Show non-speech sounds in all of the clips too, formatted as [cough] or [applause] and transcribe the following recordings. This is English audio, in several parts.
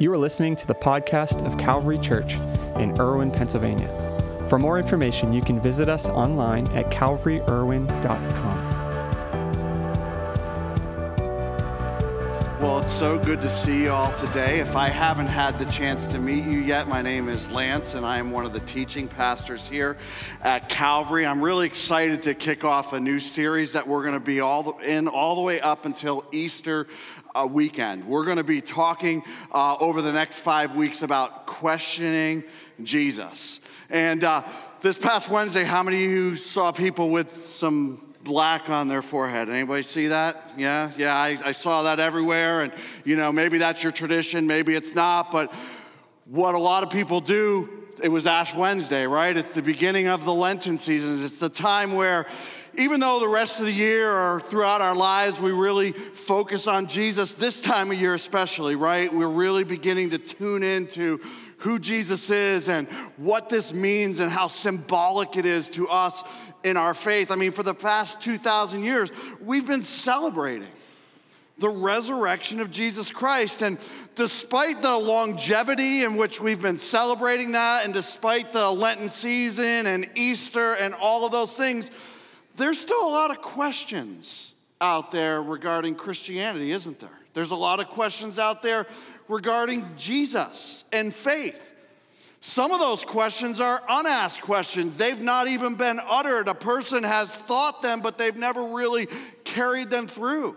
You are listening to the podcast of Calvary Church in Irwin, Pennsylvania. For more information, you can visit us online at calvaryirwin.com. Well, it's so good to see you all today. If I haven't had the chance to meet you yet, my name is Lance, and I am one of the teaching pastors here at Calvary. I'm really excited to kick off a new series that we're going to be all in all the way up until Easter uh, weekend. We're going to be talking uh, over the next five weeks about questioning Jesus. And uh, this past Wednesday, how many of you saw people with some black on their forehead. Anybody see that? Yeah, yeah, I, I, saw that everywhere. And, you know, maybe that's your tradition, maybe it's not. But what a lot of people do, it was Ash Wednesday, right? It's the beginning of the Lenten seasons. It's the time where, even though the rest of the year or throughout our lives we really focus on Jesus, this time of year especially, right? We're really beginning to tune into who Jesus is and what this means and how symbolic it is to us in our faith. I mean, for the past 2,000 years, we've been celebrating the resurrection of Jesus Christ. And despite the longevity in which we've been celebrating that, and despite the Lenten season and Easter and all of those things, there's still a lot of questions out there regarding Christianity, isn't there? There's a lot of questions out there regarding Jesus and faith. Some of those questions are unasked questions. They've not even been uttered. A person has thought them, but they've never really carried them through.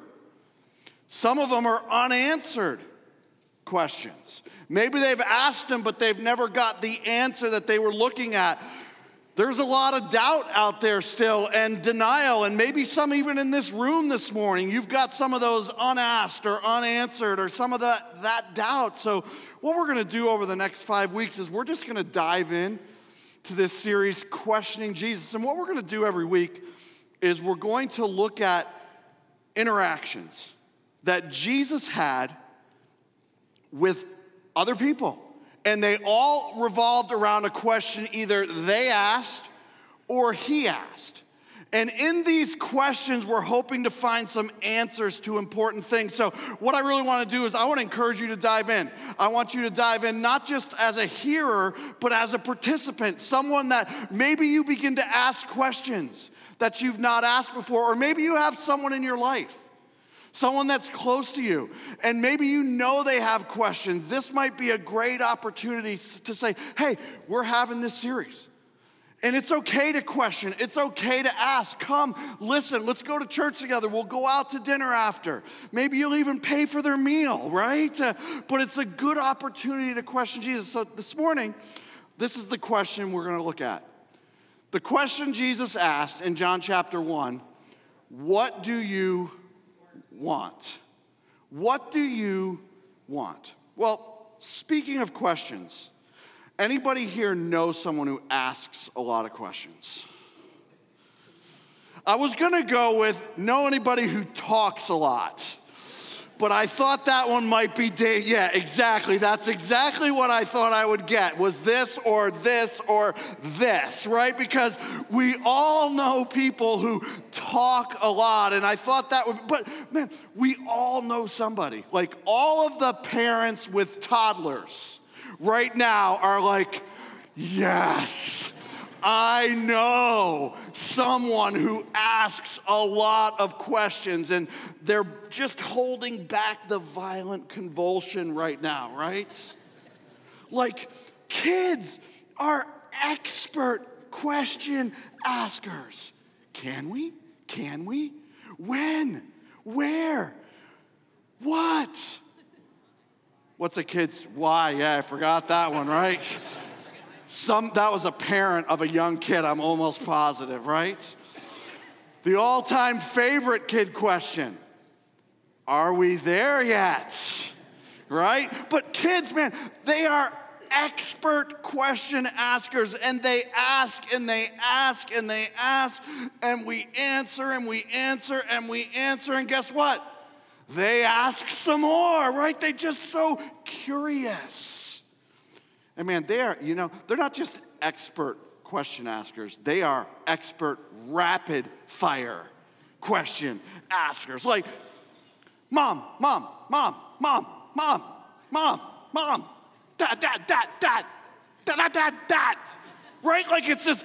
Some of them are unanswered questions. Maybe they've asked them, but they've never got the answer that they were looking at. There's a lot of doubt out there still and denial, and maybe some even in this room this morning. You've got some of those unasked or unanswered or some of that, that doubt. So, what we're gonna do over the next five weeks is we're just gonna dive in to this series, Questioning Jesus. And what we're gonna do every week is we're going to look at interactions that Jesus had with other people and they all revolved around a question either they asked or he asked. And in these questions, we're hoping to find some answers to important things. So, what I really want to do is, I want to encourage you to dive in. I want you to dive in not just as a hearer, but as a participant, someone that maybe you begin to ask questions that you've not asked before, or maybe you have someone in your life someone that's close to you, and maybe you know they have questions, this might be a great opportunity to say, hey, we're having this series. And it's okay to question. It's okay to ask. Come, listen, let's go to church together. We'll go out to dinner after. Maybe you'll even pay for their meal, [laughs] right? Uh, but it's a good opportunity to question Jesus. So this morning, this is the question we're going to look at. The question Jesus asked in John chapter 1 What do you want? What do you want? Well, speaking of questions, anybody here know someone who asks a lot of questions? I was gonna go with know anybody who talks a lot but I thought that one might be, yeah, exactly. That's exactly what I thought I would get was this or this or this, right? Because we all know people who talk a lot, and I thought that would, but man, we all know somebody. Like all of the parents with toddlers right now are like, yes I know someone who asks a lot of questions and they're just holding back the violent convulsion right now, right? Like kids are expert question askers. Can we? Can we? When? Where? What? What's a kid's why? Yeah, I forgot that one, right? Some, that was a parent of a young kid, I'm almost positive, right? The all time favorite kid question Are we there yet? Right? But kids, man, they are expert question askers and they ask and they ask and they ask and we answer and we answer and we answer and guess what? They ask some more, right? They just so curious. And man, they are, you know, they're not just expert question askers, they are expert rapid fire question askers. Like, mom, mom, mom, mom, mom, mom, mom, dad, dad, dad, dad, dad, dad, dad, dad. Right? Like it's this,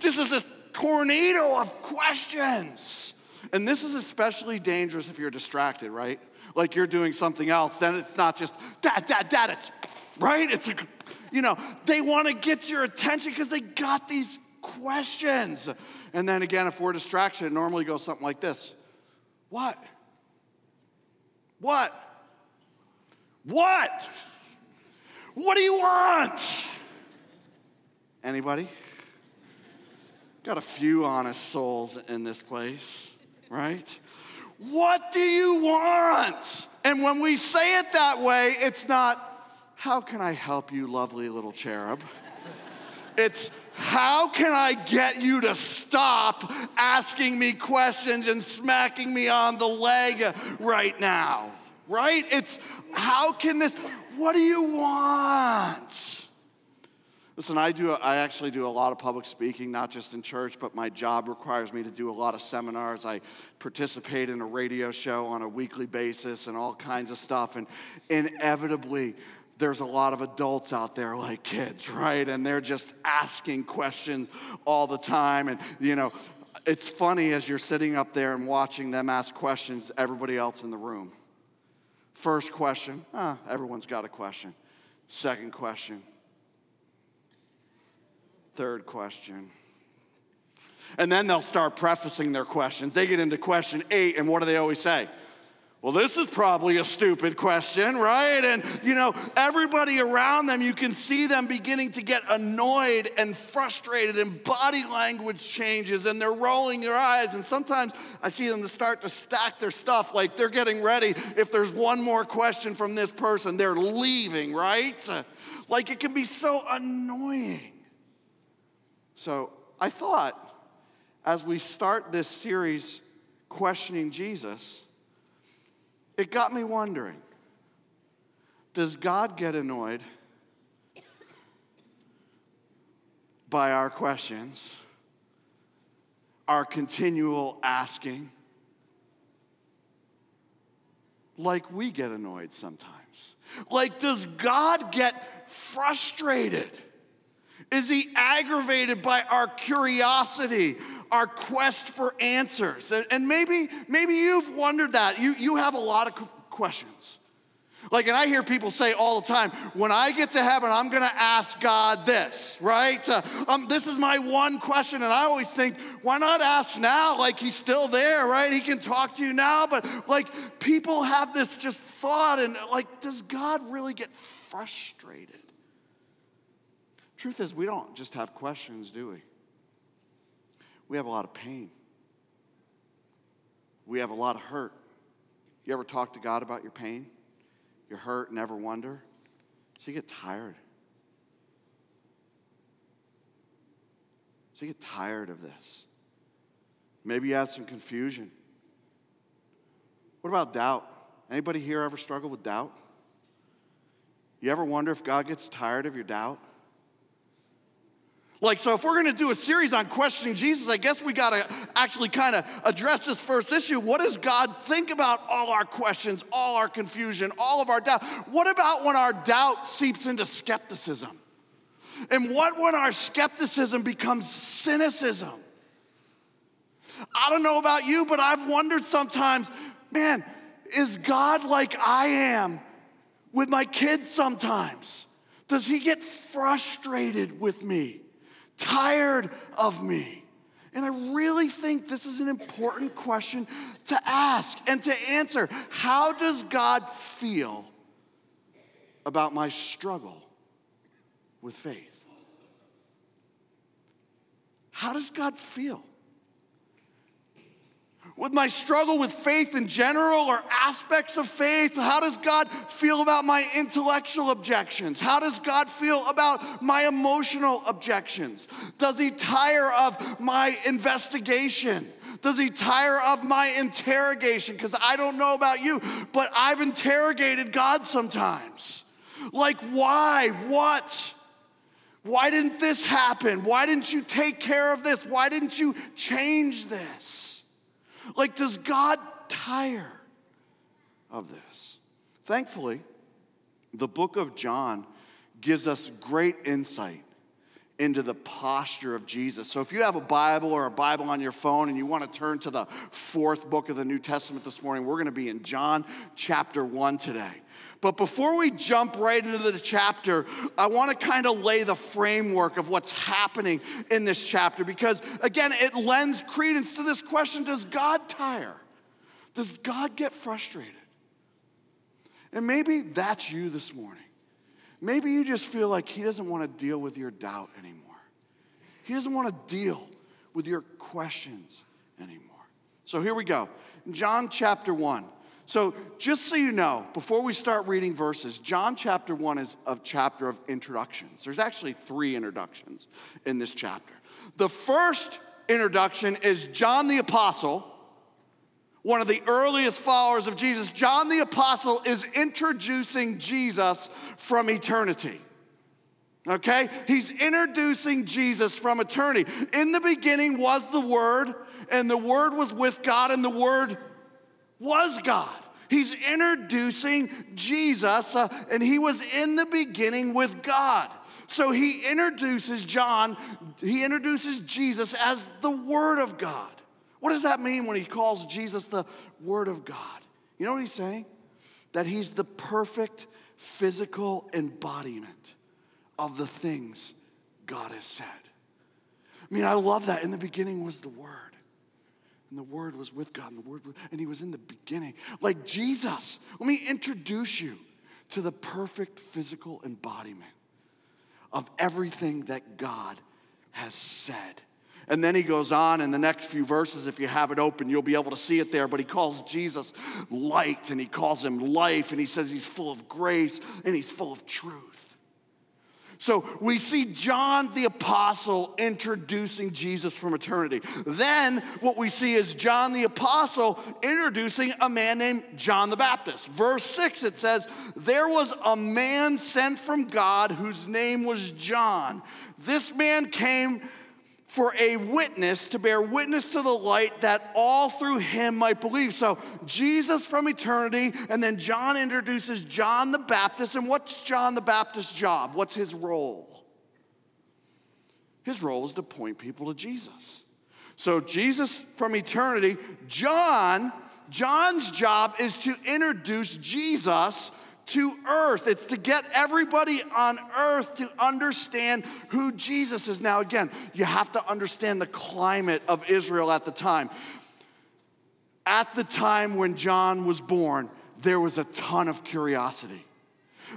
this is this tornado of questions. And this is especially dangerous if you're distracted, right? Like you're doing something else, then it's not just dad, dad, dad, it's right? It's, you know, they want to get your attention because they got these questions. And then again, if we're distracted, it normally goes something like this What? What? What? What do you want? Anybody? Got a few honest souls in this place, right? What do you want? And when we say it that way, it's not, how can I help you, lovely little cherub? It's, how can I get you to stop asking me questions and smacking me on the leg right now? Right? It's, how can this, what do you want? Listen, I do. I actually do a lot of public speaking, not just in church, but my job requires me to do a lot of seminars. I participate in a radio show on a weekly basis and all kinds of stuff. And inevitably, there's a lot of adults out there like kids, right? And they're just asking questions all the time. And you know, it's funny as you're sitting up there and watching them ask questions. Everybody else in the room. First question, everyone's got a question. Second question Third question. And then they'll start prefacing their questions. They get into question eight, and what do they always say? Well, this is probably a stupid question, right? And you know, everybody around them, you can see them beginning to get annoyed and frustrated, and body language changes, and they're rolling their eyes. And sometimes I see them to start to stack their stuff like they're getting ready. If there's one more question from this person, they're leaving, right? Like it can be so annoying. So I thought as we start this series, Questioning Jesus, it got me wondering Does God get annoyed by our questions, our continual asking? Like we get annoyed sometimes. Like, does God get frustrated? Is he aggravated by our curiosity, our quest for answers? And maybe, maybe you've wondered that. You, you have a lot of questions. Like, and I hear people say all the time, when I get to heaven, I'm gonna ask God this, right? Uh, um, this is my one question. And I always think, why not ask now? Like, he's still there, right? He can talk to you now. But, like, people have this just thought, and like, does God really get frustrated? Truth is, we don't just have questions, do we? We have a lot of pain. We have a lot of hurt. You ever talk to God about your pain, your hurt, and ever wonder? So you get tired. So you get tired of this. Maybe you have some confusion. What about doubt? Anybody here ever struggle with doubt? You ever wonder if God gets tired of your doubt? Like, so if we're gonna do a series on questioning Jesus, I guess we gotta actually kind of address this first issue. What does God think about all our questions, all our confusion, all of our doubt? What about when our doubt seeps into skepticism? And what when our skepticism becomes cynicism? I don't know about you, but I've wondered sometimes, man, is God like I am with my kids sometimes? Does he get frustrated with me? Tired of me? And I really think this is an important question to ask and to answer. How does God feel about my struggle with faith? How does God feel? With my struggle with faith in general or aspects of faith? How does God feel about my intellectual objections? How does God feel about my emotional objections? Does he tire of my investigation? Does he tire of my interrogation? Because I don't know about you, but I've interrogated God sometimes. Like, why? What? Why didn't this happen? Why didn't you take care of this? Why didn't you change this? Like, does God tire of this? Thankfully, the book of John gives us great insight into the posture of Jesus. So if you have a Bible or a Bible on your phone and you want to turn to the fourth book of the New Testament this morning, we're going to be in John chapter 1 today. But before we jump right into the chapter, I want to kind of lay the framework of what's happening in this chapter because, again, it lends credence to this question Does God tire? Does God get frustrated? And maybe that's you this morning. Maybe you just feel like He doesn't want to deal with your doubt anymore. He doesn't want to deal with your questions anymore. So here we go. John chapter 1. So, just so you know, before we start reading verses, John chapter 1 is a chapter of introductions. There's actually three introductions in this chapter. The first introduction is John the Apostle, one of the earliest followers of Jesus. John the Apostle is introducing Jesus from eternity. Okay? He's introducing Jesus from eternity. In the beginning was the Word, and the Word was with God, and the Word was God. He's introducing Jesus, uh, and he was in the beginning with God. So he introduces John, he introduces Jesus as the Word of God. What does that mean when he calls Jesus the Word of God? You know what he's saying? That he's the perfect physical embodiment of the things God has said. I mean, I love that. In the beginning was the Word. And the Word was with God, and the Word, was, and He was in the beginning. Like Jesus, let me introduce you to the perfect physical embodiment of everything that God has said. And then he goes on in the next few verses. If you have it open, you'll be able to see it there. But he calls Jesus light and he calls him life and he says he's full of grace and he's full of truth. So we see John the Apostle introducing Jesus from eternity. Then what we see is John the Apostle introducing a man named John the Baptist. Verse 6 it says, There was a man sent from God whose name was John. This man came for a witness to bear witness to the light that all through him might believe. So, Jesus from eternity, and then John introduces John the Baptist. And what's John the Baptist's job? What's his role? His role is to point people to Jesus. So, Jesus from eternity, John, John's job is to introduce Jesus to earth. It's to get everybody on earth to understand who Jesus is. Now, again, you have to understand the climate of Israel at the time. At the time when John was born, there was a ton of curiosity.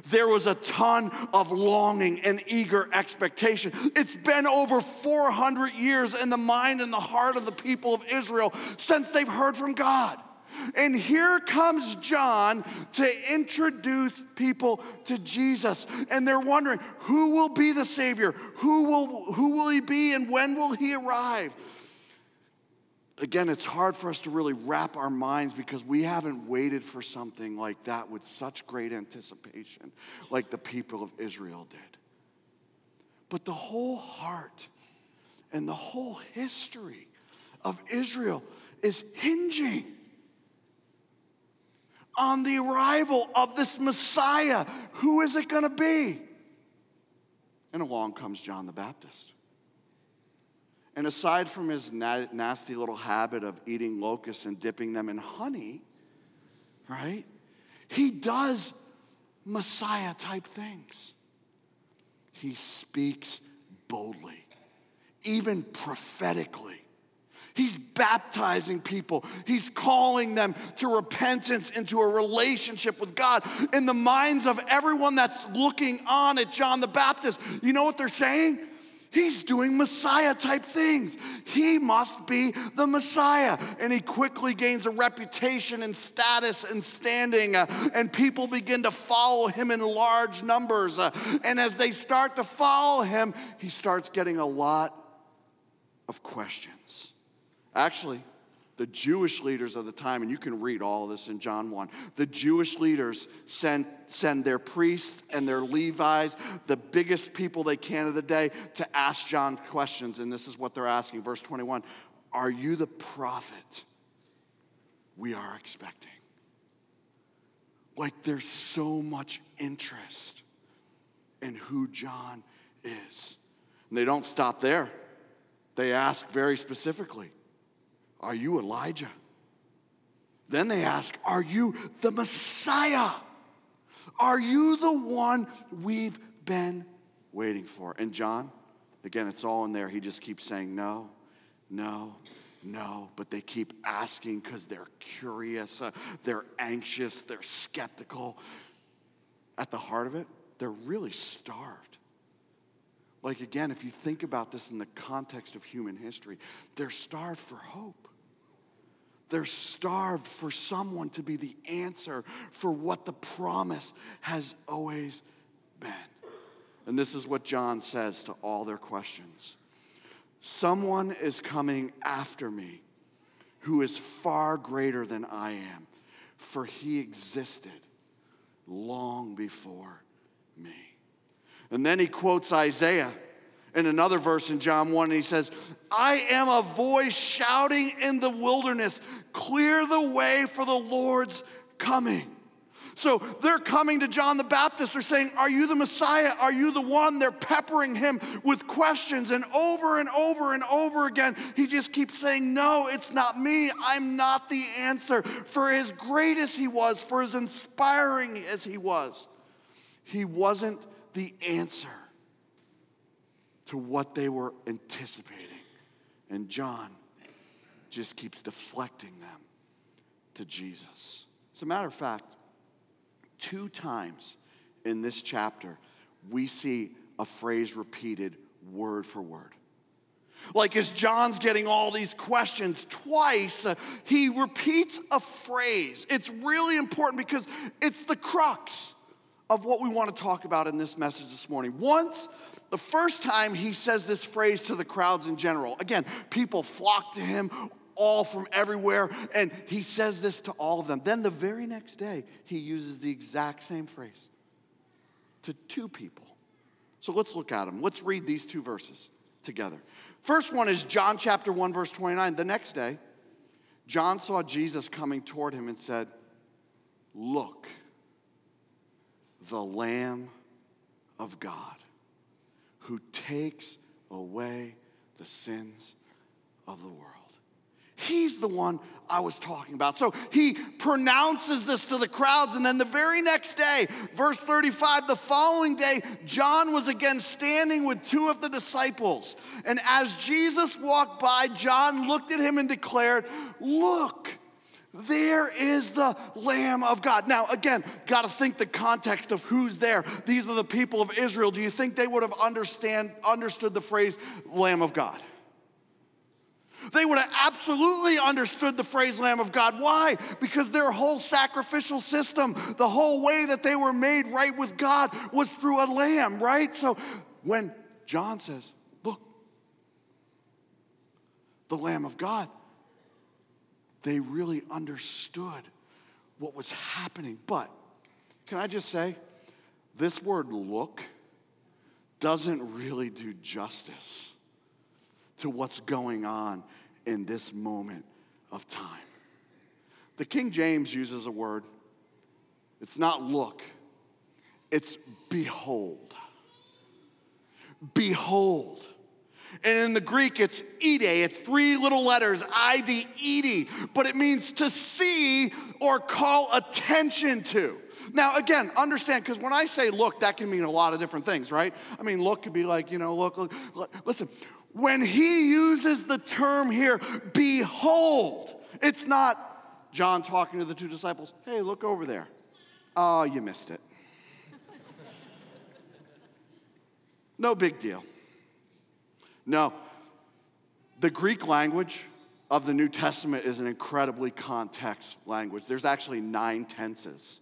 There was a ton of longing and eager expectation. It's been over 400 years in the mind and the heart of the people of Israel since they've heard from God. And here comes John to introduce people to Jesus. And they're wondering who will be the Savior? Who will, who will he be and when will he arrive? Again, it's hard for us to really wrap our minds because we haven't waited for something like that with such great anticipation, like the people of Israel did. But the whole heart and the whole history of Israel is hinging on the arrival of this Messiah. Who is it going to be? And along comes John the Baptist. And aside from his na- nasty little habit of eating locusts and dipping them in honey, right? He does Messiah type things. He speaks boldly, even prophetically. He's baptizing people. He's calling them to repentance, into a relationship with God. In the minds of everyone that's looking on at John the Baptist, you know what they're saying? He's doing Messiah type things. He must be the Messiah. And he quickly gains a reputation and status and standing, uh, and people begin to follow him in large numbers. Uh, and as they start to follow him, he starts getting a lot of questions. Actually, the Jewish leaders of the time, and you can read all this in John 1, the Jewish leaders send, send their priests and their Levites, the biggest people they can of the day, to ask John questions. And this is what they're asking. Verse 21 Are you the prophet we are expecting? Like there's so much interest in who John is. And they don't stop there. They ask very specifically, Are you Elijah? Then they ask, Are you the Messiah? Are you the one we've been waiting for? And John, again, it's all in there. He just keeps saying, No, no, no. But they keep asking because they're curious, uh, they're anxious, they're skeptical. At the heart of it, they're really starved. Like, again, if you think about this in the context of human history, they're starved for hope. They're starved for someone to be the answer for what the promise has always been. And this is what John says to all their questions Someone is coming after me who is far greater than I am, for he existed long before me. And then he quotes Isaiah in another verse in John 1, and he says, I am a voice shouting in the wilderness, clear the way for the Lord's coming. So they're coming to John the Baptist. They're saying, Are you the Messiah? Are you the one? They're peppering him with questions. And over and over and over again, he just keeps saying, No, it's not me. I'm not the answer. For as great as he was, for as inspiring as he was, he wasn't the answer to what they were anticipating. And John just keeps deflecting them to Jesus. As a matter of fact, two times in this chapter, we see a phrase repeated word for word. Like as John's getting all these questions twice, uh, he repeats a phrase. It's really important because it's the crux of what we want to talk about in this message this morning. Once the first time he says this phrase to the crowds in general, again, people flock to him all from everywhere, and he says this to all of them. Then the very next day, he uses the exact same phrase to two people. So let's look at them. Let's read these two verses together. First one is John chapter 1, verse 29. The next day, John saw Jesus coming toward him and said, Look, the Lamb of God who takes away the sins of the world. He's the one I was talking about. So he pronounces this to the crowds, and then the very next day, verse 35, the following day, John was again standing with two of the disciples. And as Jesus walked by, John looked at him and declared, Look, there is the Lamb of God. Now, again, got to think the context of who's there. These are the people of Israel. Do you think they would have understand, understood the phrase Lamb of God? They would have absolutely understood the phrase Lamb of God. Why? Because their whole sacrificial system, the whole way that they were made right with God was through a lamb, right? So when John says, Look, the Lamb of God, they really understood what was happening. But can I just say, this word look doesn't really do justice to what's going on in this moment of time. The King James uses a word, it's not look, it's behold. Behold. And in the Greek, it's ide. It's three little letters, I D E D, but it means to see or call attention to. Now, again, understand, because when I say look, that can mean a lot of different things, right? I mean, look could be like, you know, look, look, look. listen, when he uses the term here, behold, it's not John talking to the two disciples, hey, look over there. Oh, you missed it. [laughs] no big deal. No, the Greek language of the New Testament is an incredibly context language. There's actually nine tenses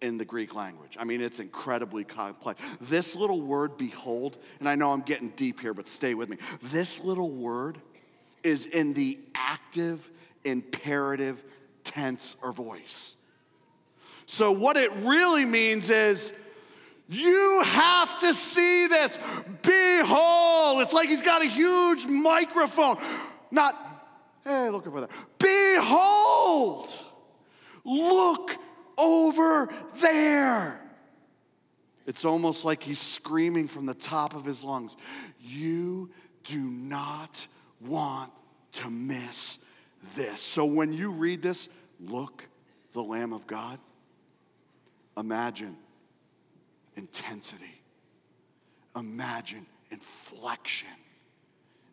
in the Greek language. I mean, it's incredibly complex. This little word, behold, and I know I'm getting deep here, but stay with me. This little word is in the active, imperative tense or voice. So, what it really means is, you have to see this. Behold. It's like he's got a huge microphone. Not, hey, look over there. Behold. Look over over there. It's almost like he's screaming from the top of his lungs You do not want to miss this. So when you read this, look, the Lamb of God, imagine intensity, imagine inflection.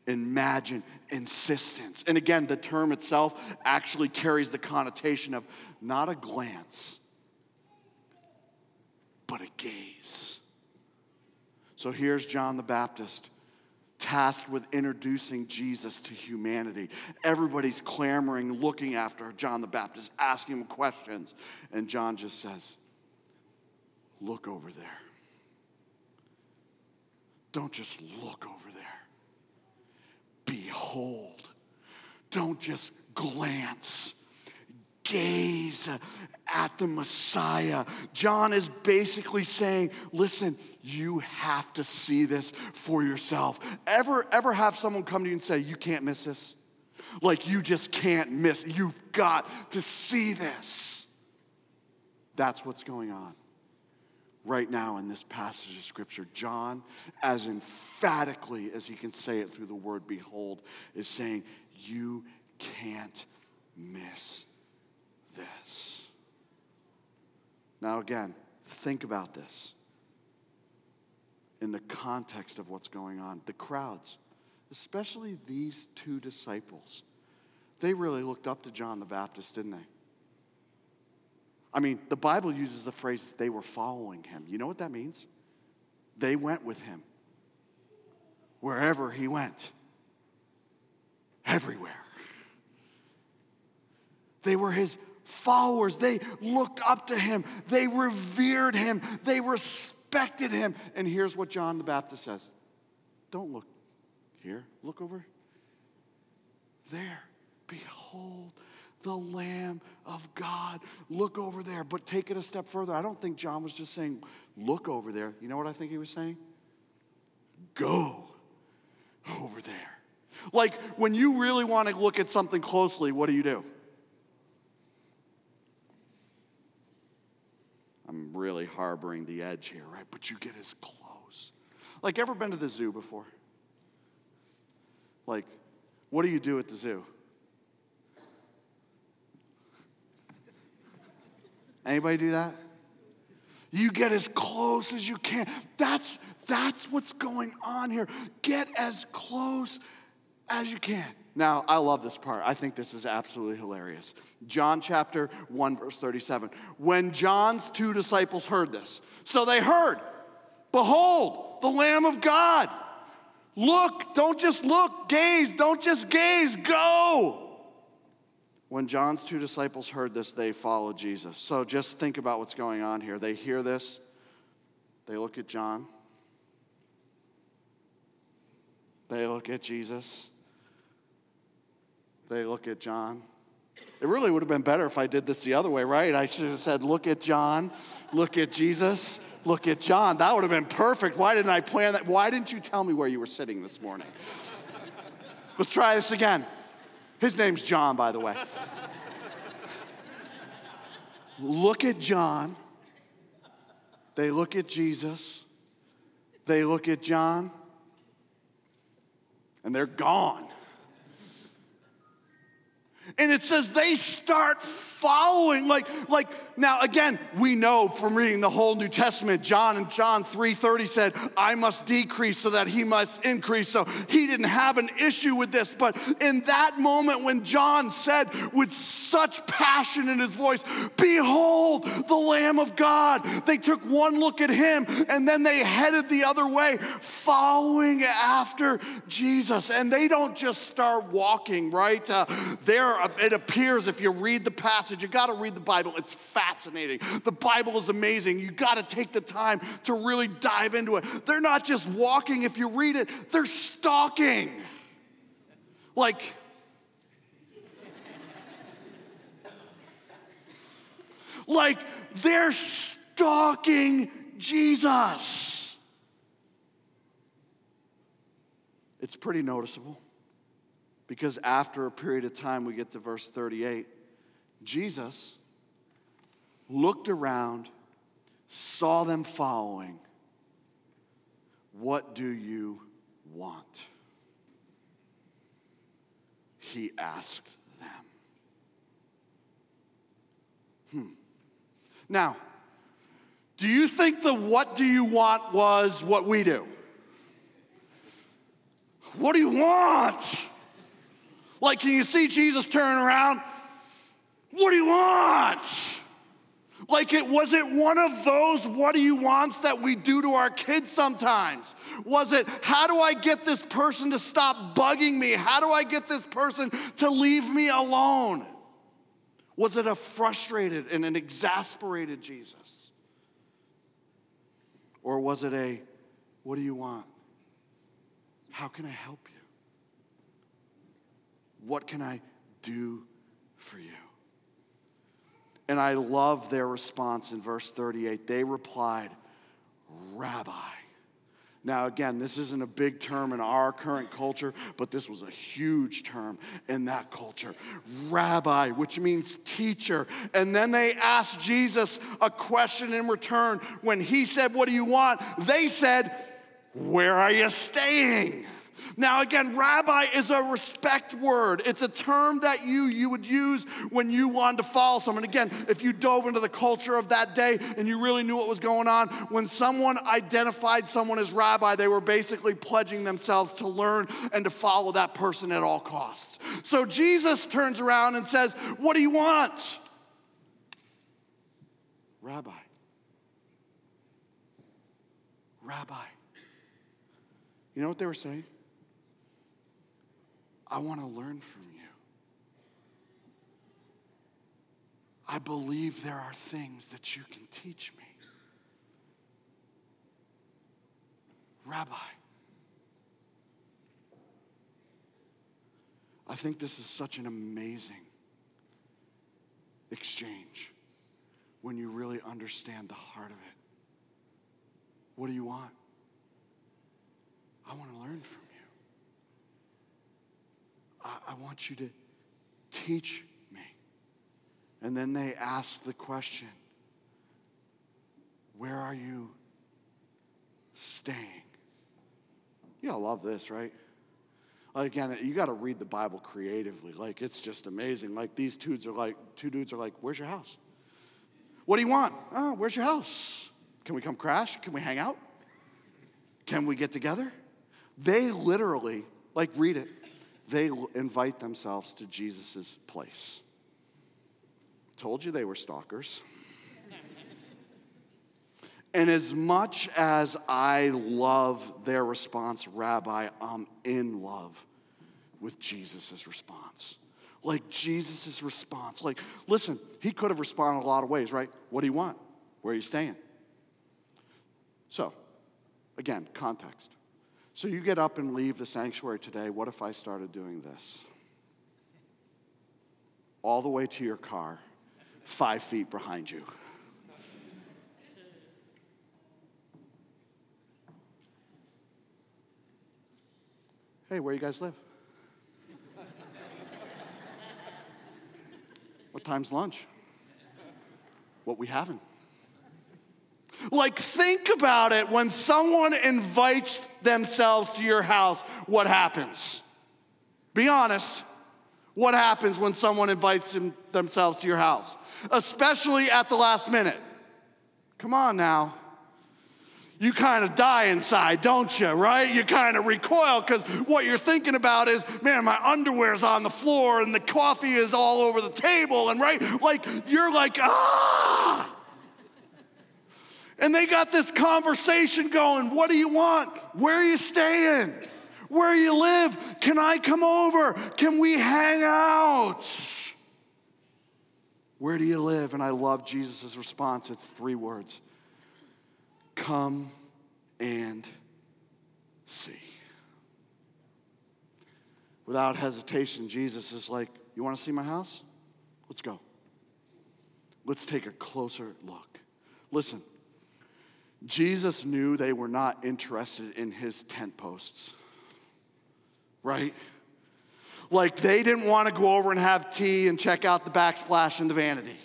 Imagine insistence. And again, the term itself actually carries the connotation of not a glance, but a gaze. So here's John the Baptist tasked with introducing Jesus to humanity. Everybody's clamoring, looking after John the Baptist, asking him questions. And John just says, Look over there. Don't just look over there. Behold. Don't just glance gaze at the Messiah. John is basically saying, listen, you have to see this for yourself. Ever, ever have someone come to you and say, you can't miss this? Like you just can't miss. You've got to see this. That's what's going on right now in this passage of scripture. John, as emphatically as he can say it through the word behold, is saying, you can't miss this. Now, again, think about this in the context of what's going on. The crowds, especially these two disciples, they really looked up to John the Baptist, didn't they? I mean, the Bible uses the phrase they were following him. You know what that means? They went with him wherever he went, everywhere. They were his followers. They looked up to him. They revered him. They respected him. And here's what John the Baptist says Don't look here, look over there. Behold the Lamb of God. Look over there, but take it a step further. I don't think John was just saying, Look over there. You know what I think he was saying? Go over there. Like when you really want to look at something closely, what do you do? I'm really harboring the edge here, right? But you get as close. Like, ever been to the zoo before? Like, what do you do at the zoo? Anybody do that? You get as close as you can. That's, that's what's going on here. Get as close as you can. Now, I love this part. I think this is absolutely hilarious. John chapter 1, verse 37. When John's two disciples heard this, so they heard, Behold, the Lamb of God. Look, don't just look, gaze, don't just gaze, go. When John's two disciples heard this, they followed Jesus. So just think about what's going on here. They hear this, they look at John, they look at Jesus. They look at John. It really would have been better if I did this the other way, right? I should have said, Look at John, look at Jesus, look at John. That would have been perfect. Why didn't I plan that? Why didn't you tell me where you were sitting this morning? Let's try this again. His name's John, by the way. look at John. They look at Jesus. They look at John. And they're gone. And it says they start following like like now again we know from reading the whole new testament john and john 3.30 said i must decrease so that he must increase. So he didn't have an issue with this but in that moment when john said with such passion in his voice behold the lamb of god they took one look at him and then they headed the other way following after jesus. And they don't just start walking right? Uh, there it appears if you read the passage. You got to read the Bible. It's fascinating. The Bible is amazing. You got to take the time to really dive into it. They're not just walking, if you read it, they're stalking. Like, like they're stalking Jesus. It's pretty noticeable because after a period of time, we get to verse 38. Jesus looked around, saw them following. What do you want? He asked them. Hmm. Now, do you think the what do you want was what we do? What do you want? Like, can you see Jesus turn around? What do you want? Like it was it one of those what do you wants that we do to our kids sometimes? Was it how do I get this person to stop bugging me? How do I get this person to leave me alone? Was it a frustrated and an exasperated Jesus? Or was it a what do you want? How can I help you? What can I do for you? And I love their response in verse 38. They replied, Rabbi. Now, again, this isn't a big term in our current culture, but this was a huge term in that culture. Rabbi, which means teacher. And then they asked Jesus a question in return. When he said, What do you want? They said, Where are you staying? Now, again, rabbi is a respect word. It's a term that you, you would use when you wanted to follow someone. Again, if you dove into the culture of that day and you really knew what was going on, when someone identified someone as rabbi, they were basically pledging themselves to learn and to follow that person at all costs. So Jesus turns around and says, What do you want? Rabbi. Rabbi. You know what they were saying? I want to learn from you. I believe there are things that you can teach me. Rabbi, I think this is such an amazing exchange when you really understand the heart of it. What do you want? I want to learn from I, I want you to teach me. And then they ask the question Where are you staying? You gotta love this, right? Again, you got to read the Bible creatively. Like it's just amazing. Like these dudes are like two dudes are like, "Where's your house? What do you want? Oh, where's your house? Can we come crash? Can we hang out? Can we get together?" They literally like read it they invite themselves to Jesus' place. Told you they were stalkers. and as much as I love their response, Rabbi, I'm in love with Jesus' response. Like Jesus' response. Like, listen, he could have responded a lot of ways, right? What do you want? Where are you staying? So, again, context. So you get up and leave the sanctuary today. What if I started doing this? All the way to your car, five feet behind you. Hey, where you guys live? what time's lunch? What we having? Like, think about it when someone invites themselves to your house, what happens? Be honest. What happens when someone invites them, themselves to your house? Especially at the last minute. Come on now. You kind of die inside, don't you, right? You kind of recoil because what you're thinking about is, man, my underwear's on the floor and the coffee is all over the table, and right? Like, you're like, ah! And they got this conversation going. What do you want? Where are you staying? Where you live? Can I come over? Can we hang out? Where do you live? And I love Jesus' response. It's three words Come and see. Without hesitation, Jesus is like, You want to see my house? Let's go. Let's take a closer look. Listen, Jesus knew they were not interested in his tent posts, right? Like they didn't want to go over and have tea and check out the backsplash and the vanity.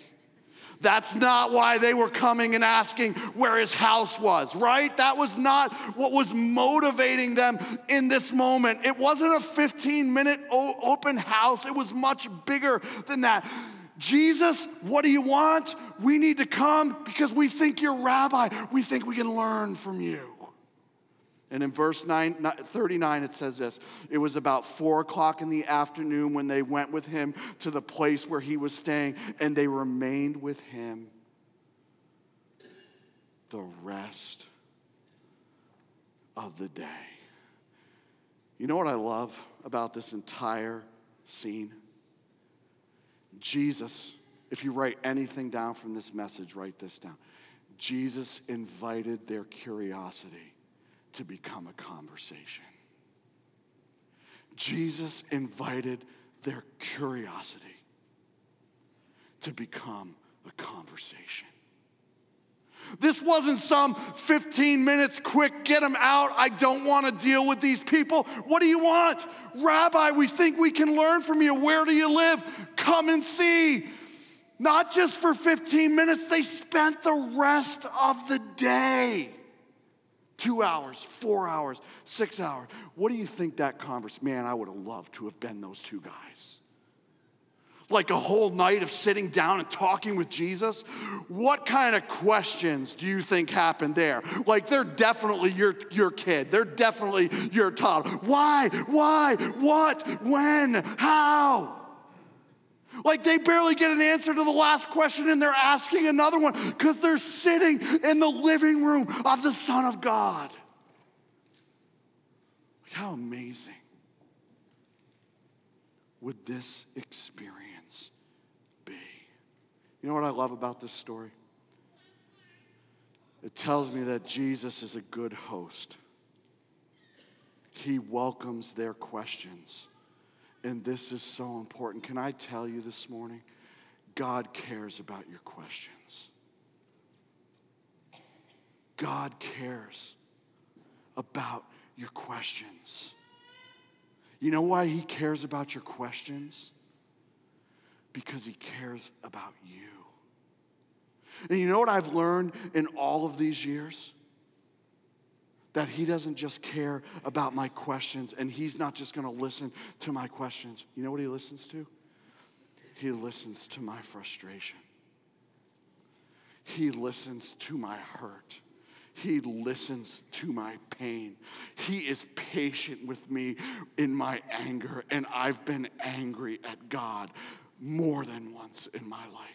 That's not why they were coming and asking where his house was, right? That was not what was motivating them in this moment. It wasn't a 15 minute open house, it was much bigger than that. Jesus, what do you want? We need to come because we think you're rabbi. We think we can learn from you. And in verse 9, 39, it says this It was about four o'clock in the afternoon when they went with him to the place where he was staying, and they remained with him the rest of the day. You know what I love about this entire scene? Jesus, if you write anything down from this message, write this down. Jesus invited their curiosity to become a conversation. Jesus invited their curiosity to become a conversation. This wasn't some 15 minutes quick, get them out. I don't want to deal with these people. What do you want? Rabbi, we think we can learn from you. Where do you live? Come and see. Not just for 15 minutes, they spent the rest of the day two hours, four hours, six hours. What do you think that conversation? Man, I would have loved to have been those two guys. Like a whole night of sitting down and talking with Jesus. What kind of questions do you think happened there? Like they're definitely your, your kid. They're definitely your toddler. Why? Why? What? When? How? Like they barely get an answer to the last question and they're asking another one because they're sitting in the living room of the Son of God. Like how amazing would this experience? You know what I love about this story? It tells me that Jesus is a good host. He welcomes their questions. And this is so important. Can I tell you this morning? God cares about your questions. God cares about your questions. You know why He cares about your questions? Because He cares about you. And you know what I've learned in all of these years? that he doesn't just care about my questions and he's not just to listen to my questions. You know what he listens to? He listens to my frustration. He listens to my hurt. He listens to my pain. He is patient with me in my anger, and I've been angry at God more than once in my life.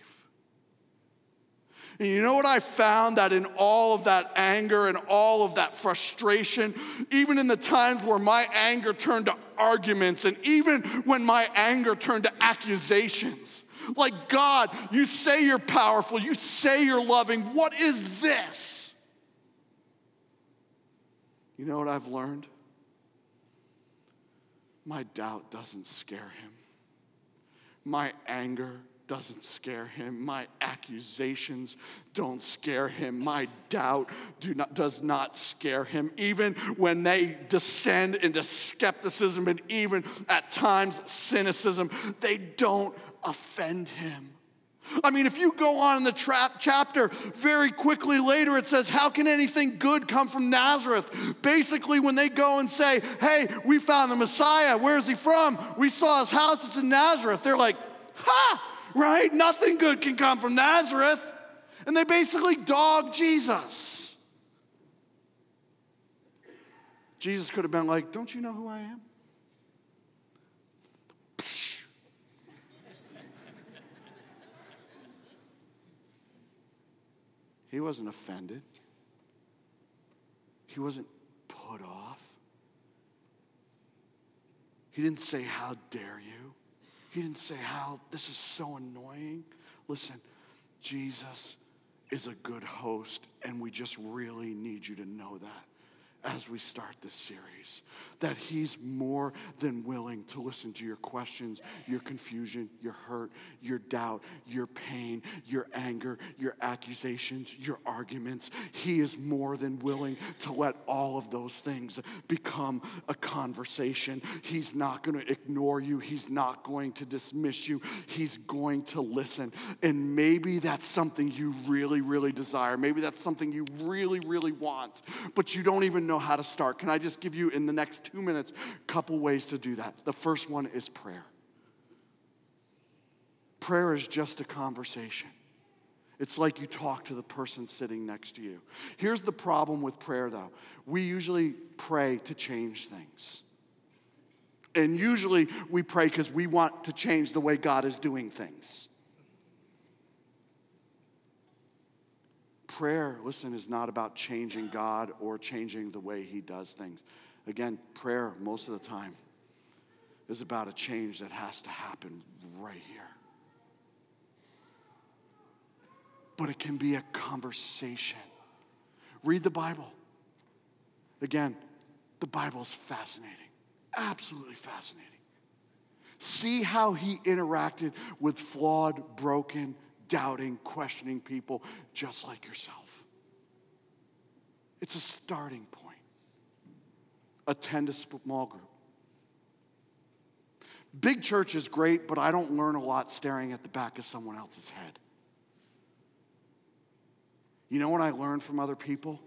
And you know what I found? That in all of that anger and all of that frustration, even in the times where my anger turned to arguments, and even when my anger turned to accusations, like, God, you say you're powerful, you say you're loving, what is this? You know what I've learned? My doubt doesn't scare him. My anger doesn't scare him. My accusations don't scare him. My doubt do not, does not scare him. Even when they descend into skepticism and even at times cynicism, they don't offend him. I mean, if you go on in the tra- chapter very quickly later, it says, How can anything good come from Nazareth? Basically, when they go and say, Hey, we found the Messiah, where's he from? We saw his house, it's in Nazareth. They're like, Ha! right? Nothing good can come from Nazareth. And they basically dog Jesus. Jesus could have been like, Don't you know who I am? He wasn't offended. He wasn't put off. He didn't say, How dare you? He didn't say how this is so annoying. Listen, Jesus is a good host, and we just really need you to know that as we start this series that He's more than willing to listen to your questions, your confusion, your hurt, your doubt, your pain, your anger, your accusations, your arguments. He is more than willing to let all of those things become a conversation. He's not going to ignore you, He's not going to dismiss you, He's going to listen. And maybe that's something you really, really desire. Maybe that's something you really, really want, but you don't even know how to start. Can I just give you in the next two minutes a couple ways to do that? The first one is prayer. Prayer is just a conversation. It's like you talk to the person sitting next to you. Here's the problem with prayer, though we usually pray to change things. And usually we pray because we want to change the way God is doing things. Prayer, listen, is not about changing God or changing the way He does things. Again, prayer, most of the time, is about a change that has to happen right here. But it can be a conversation. Read the Bible. Again, the Bible is fascinating, absolutely fascinating. See how he interacted with flawed, broken, doubting, questioning people just like yourself. It's a starting point. Attend a small group. Big church is great, but I don't learn a lot staring at the back of someone else's head. You know what I learn from other people?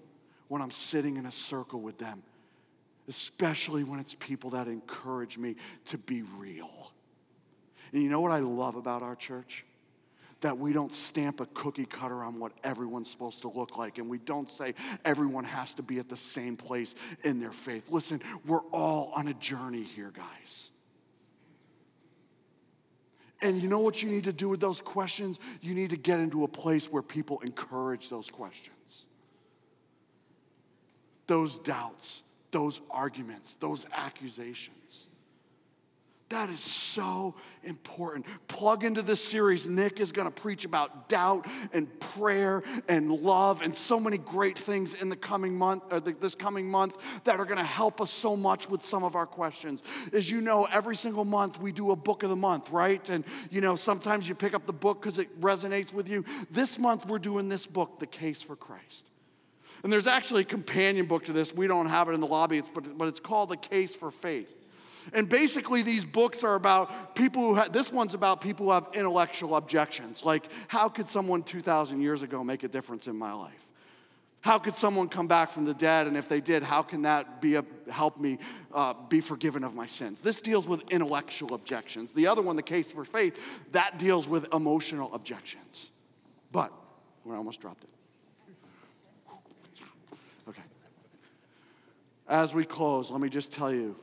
When I'm sitting in a circle with them, especially when it's people that encourage me to be real. And you know what I love about our church? That we don't stamp a cookie cutter on what everyone's supposed to look like, and we don't say everyone has to be at the same place in their faith. Listen, we're all on a journey here, guys. And you know what you need to do with those questions? You need to get into a place where people encourage those questions, those doubts, those arguments, those accusations. That is so important. Plug into this series. Nick is going to preach about doubt and prayer and love and so many great things in the coming month or this coming month that are going to help us so much with some of our questions. As you know, every single month we do a book of the month, right? And you know, sometimes you pick up the book because it resonates with you. This month we're doing this book, The Case for Christ. And there's actually a companion book to this. We don't have it in the lobby, but, but it's called The Case for Faith. And basically, these books are about people who have, this one's about people who have intellectual objections. Like, how could someone 2,000 years ago make a difference in my life? How could someone come back from the dead? And if they did, how can that be a, help me uh, be forgiven of my sins? This deals with intellectual objections. The other one, the case for faith, that deals with emotional objections. But, we almost dropped it. Okay. As we close, let me just tell you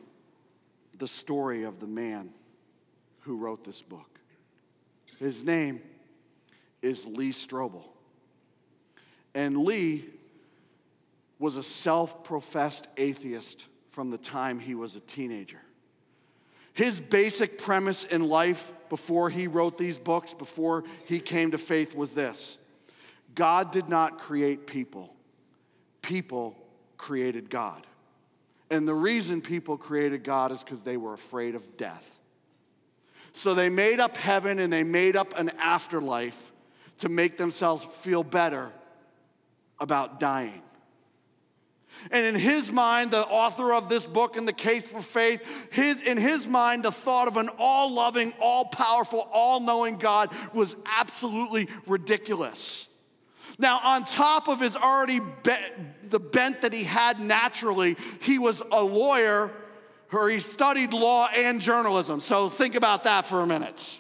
the story of the man who wrote this book. His name is Lee Strobel. And Lee was a self professed atheist from the time he was a teenager. His basic premise in life before he wrote these books, before he came to faith, was this God did not create people, people created God. And the reason people created God is because they were afraid of death. So they made up heaven and they made up an afterlife to make themselves feel better about dying. And in his mind, the author of this book, In the Case for Faith, his, in his mind, the thought of an all loving, all powerful, all knowing God was absolutely ridiculous. Now, on top of his already the bent that he had naturally, he was a lawyer or he studied law and journalism. So think about that for a minute.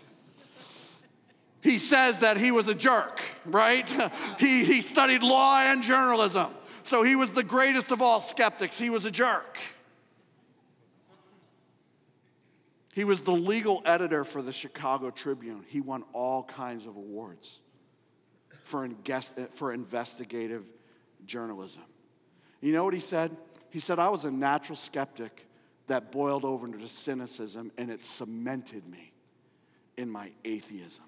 He says that he was a jerk, right? [laughs] he, he studied law and journalism. So he was the greatest of all skeptics. He was a jerk. He was the legal editor for the Chicago Tribune. He won all kinds of awards for, eh, for investigative journalism. You know what he said? He said, I was a natural skeptic that boiled over into cynicism and it cemented me in my atheism.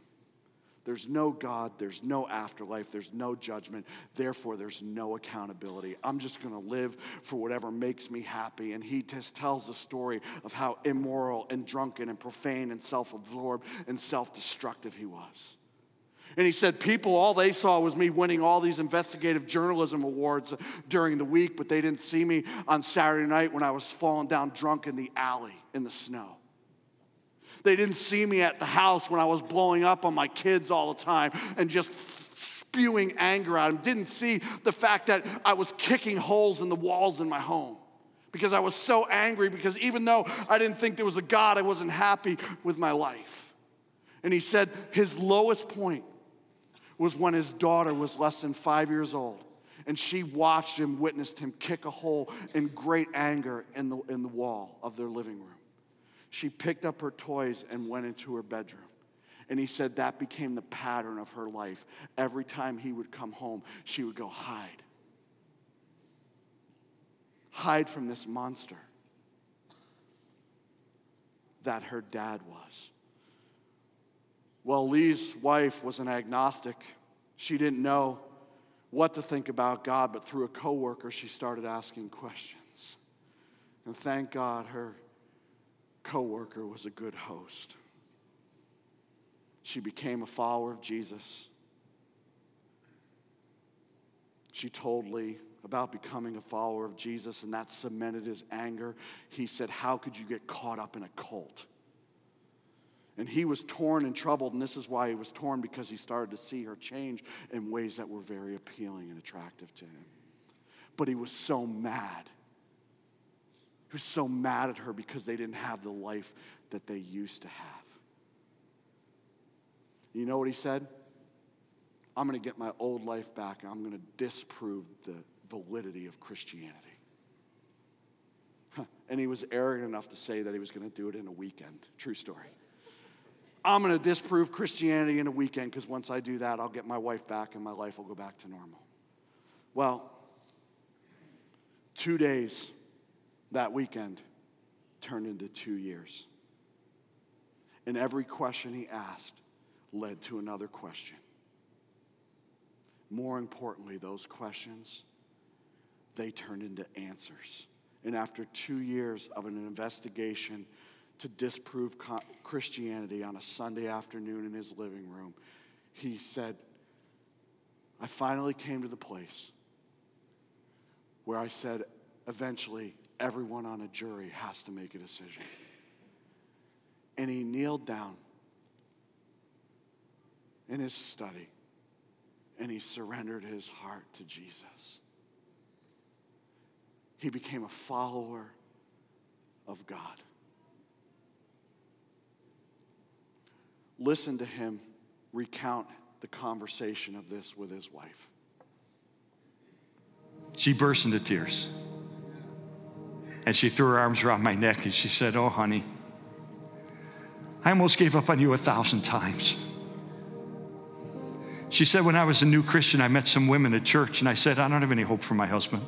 There's no God, there's no afterlife, there's no judgment, therefore, there's no accountability. I'm just gonna live for whatever makes me happy. And he just tells the story of how immoral and drunken and profane and self absorbed and self destructive he was. And he said, People, all they saw was me winning all these investigative journalism awards during the week, but they didn't see me on Saturday night when I was falling down drunk in the alley in the snow. They didn't see me at the house when I was blowing up on my kids all the time and just spewing anger at them. Didn't see the fact that I was kicking holes in the walls in my home because I was so angry because even though I didn't think there was a God, I wasn't happy with my life. And he said his lowest point was when his daughter was less than five years old and she watched him, witnessed him kick a hole in great anger in the, in the wall of their living room she picked up her toys and went into her bedroom. And he said that became the pattern of her life. Every time he would come home, she would go, Hide. Hide from this monster that her dad was. Well, Lee's wife was an agnostic. She didn't know what to think about God, but through a coworker, she started asking questions. And thank God her coworker was a good host. She became a follower of Jesus. She told Lee about becoming a follower of Jesus, and that cemented his anger. He said, How could you get caught up in a cult? And he was torn and troubled, and this is why he was torn because he started to see her change in ways that were very appealing and attractive to him. But he was so mad he was so mad at her because they didn't have the life that they used to have. You know what he said? I'm going to get my old life back and I'm going to disprove the validity of Christianity. And he was arrogant enough to say that he was going to do it in a weekend. True story. I'm going to disprove Christianity in a weekend because once I do that, I'll get my wife back and my life will go back to normal. Well, two days that weekend turned into two years. And every question he asked led to another question. More importantly, those questions, they turned into answers. And after two years of an investigation to disprove Christianity on a Sunday afternoon in his living room, he said, I finally came to the place where I said, eventually, everyone on a jury has to make a decision. And he kneeled down in his study and he surrendered his heart to Jesus. He became a follower of God. Listen to him recount the conversation of this with his wife. She burst into tears. And she threw her arms around my neck and she said, Oh, honey, I almost gave up on you a thousand times. She said, When I was a new Christian, I met some women at church and I said, I don't have any hope for my husband.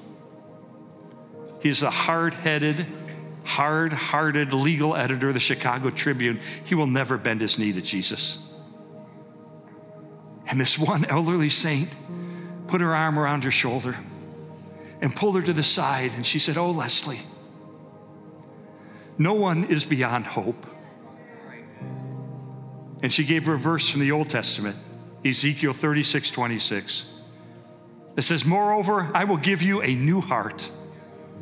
He is a hard headed, hard hearted legal editor of the Chicago Tribune. He will never bend his knee to Jesus. And this one elderly saint put her arm around her shoulder and pulled her to the side. And she said, Oh, Leslie, no one is beyond hope. And she gave her a verse from the Old Testament, Ezekiel 36 26. It says, Moreover, I will give you a new heart,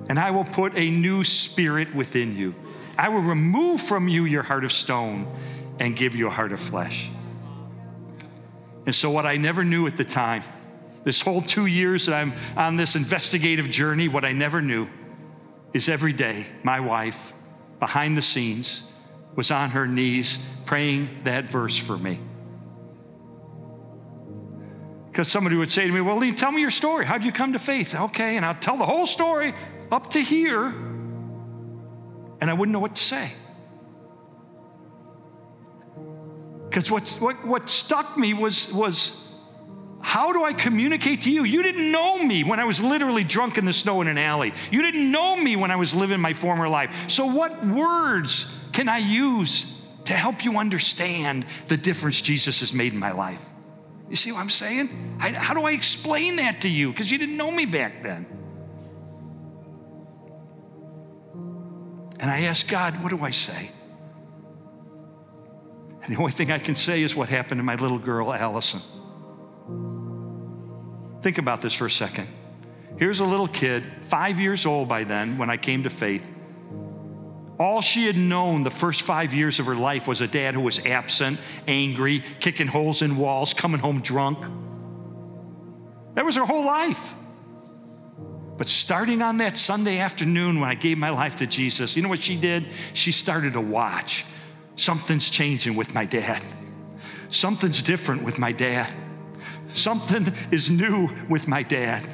and I will put a new spirit within you. I will remove from you your heart of stone and give you a heart of flesh. And so, what I never knew at the time, this whole two years that I'm on this investigative journey, what I never knew is every day my wife behind the scenes, was on her knees praying that verse for me. Because somebody would say to me, Well, Lee, tell me your story. How'd you come to faith? Okay, and I'll tell the whole story up to here, and I wouldn't know what to say. Because what, what, what stuck me was, was how do I communicate to you? You didn't know me when I was literally drunk in the snow in an alley. You didn't know me when I was living my former life. So, what words can I use to help you understand the difference Jesus has made in my life. You see what I'm saying? I, how do I explain that to you? Because you didn't know me back then. And I asked God, what do I say? And the only thing I can say is what happened to my little girl, Allison. Think about this for a second. Here's a little kid, five years old by then, when I came to faith. All she had known the first five years of her life was a dad who was absent, angry, kicking holes in walls, coming home drunk. That was her whole life. But starting on that Sunday afternoon when I gave my life to Jesus, you know what she did? She started to watch. Something's changing with my dad. Something's different with my dad. Something is new with my dad.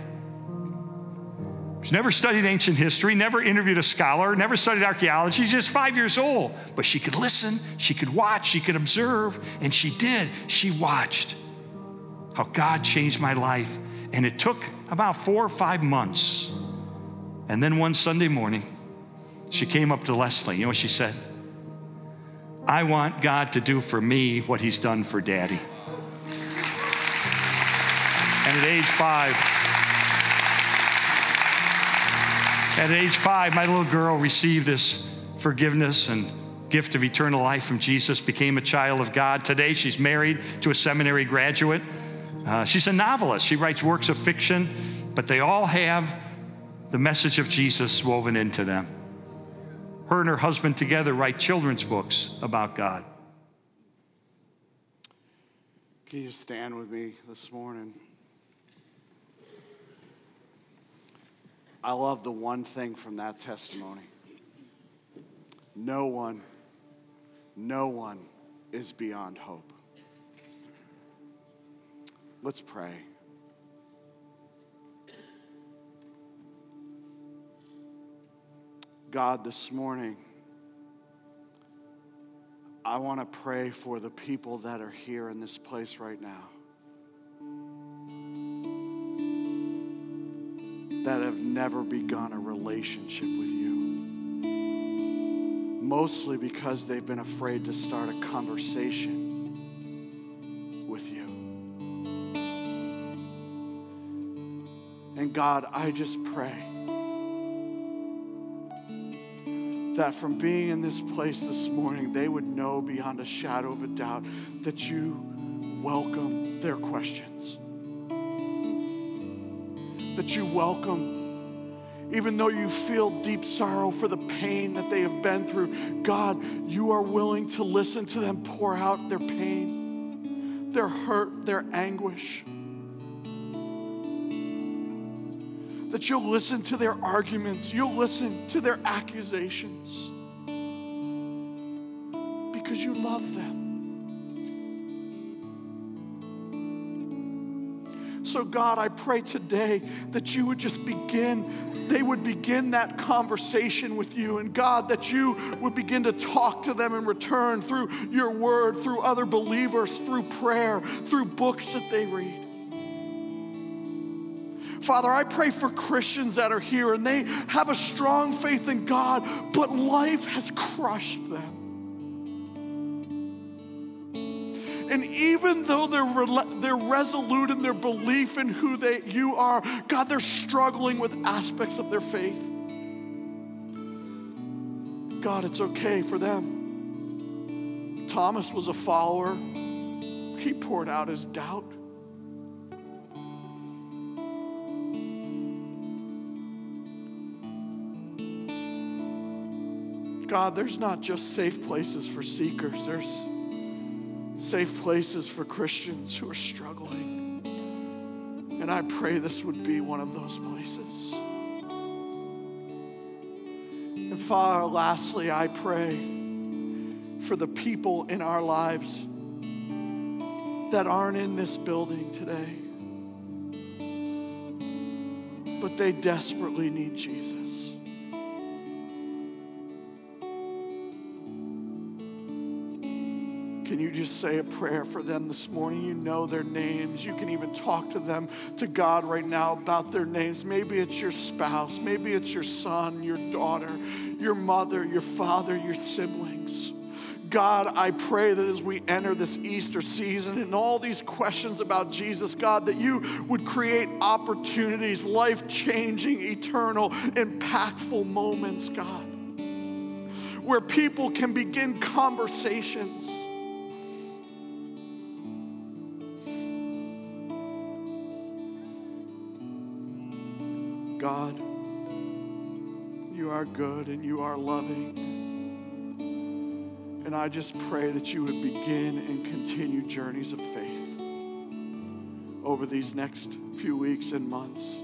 She's never studied ancient history, never interviewed a scholar, never studied archaeology. She's just five years old. But she could listen, she could watch, she could observe, and she did. She watched how God changed my life. And it took about four or five months. And then one Sunday morning, she came up to Leslie. You know what she said? I want God to do for me what He's done for Daddy. And at age five, At age five, my little girl received this forgiveness and gift of eternal life from Jesus, became a child of God. Today, she's married to a seminary graduate. Uh, she's a novelist. She writes works of fiction, but they all have the message of Jesus woven into them. Her and her husband together write children's books about God. Can you stand with me this morning? I love the one thing from that testimony. No one, no one is beyond hope. Let's pray. God, this morning, I want to pray for the people that are here in this place right now. that have never begun a relationship with you. Mostly because they've been afraid to start a conversation with you. And God, I just pray that from being in this place this morning, they would know beyond a shadow of a doubt that you welcome their questions that you welcome. Even though you feel deep sorrow for the pain that they have been through, God, you are willing to listen to them pour out their pain, their hurt, their anguish. That you'll listen to their arguments, you'll listen to their accusations because you love them. so, God, I pray today that you would just begin, they would begin that conversation with you. And God, that you would begin to talk to them in return through your word, through other believers, through prayer, through books that they read. Father, I pray for Christians that are here and they have a strong faith in God, but life has crushed them. And even though they're, they're resolute in their belief in who they, you are, God, they're struggling with aspects of their faith. God, it's okay for them. Thomas was a follower, he poured out his doubt. God, there's not just safe places for seekers, there's safe places for Christians who are struggling. And I pray this would be one of those places. And Father, lastly, I pray for the people in our lives that aren't in this building today, but they desperately need Jesus. Can you just say a prayer for them this morning? You know their names. You can even talk to them, to God right now about their names. Maybe it's your spouse, maybe it's your son, your daughter, your mother, your father, your siblings. God, I pray that as we enter this Easter season and all these questions about Jesus, God, that you would create opportunities, life changing, eternal, impactful moments, God, where people can begin conversations. Are good and you are loving. And I just pray that you would begin and continue journeys of faith over these next few weeks and months.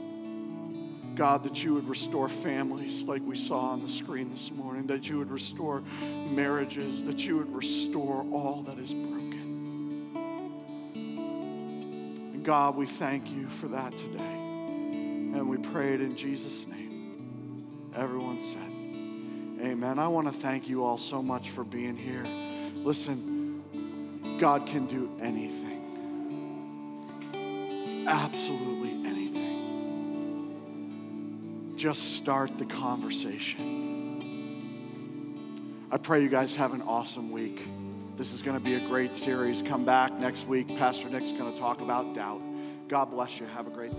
God, that you would restore families like we saw on the screen this morning, that you would restore marriages, that you would restore all that is broken. And God, we thank you for that today. And we pray it in Jesus' name. Everyone said, Amen. I want to thank you all so much for being here. Listen, God can do anything. Absolutely anything. Just start the conversation. I pray you guys have an awesome week. This is going to be a great series. Come back next week. Pastor Nick's going to talk about doubt. God bless you. Have a great day.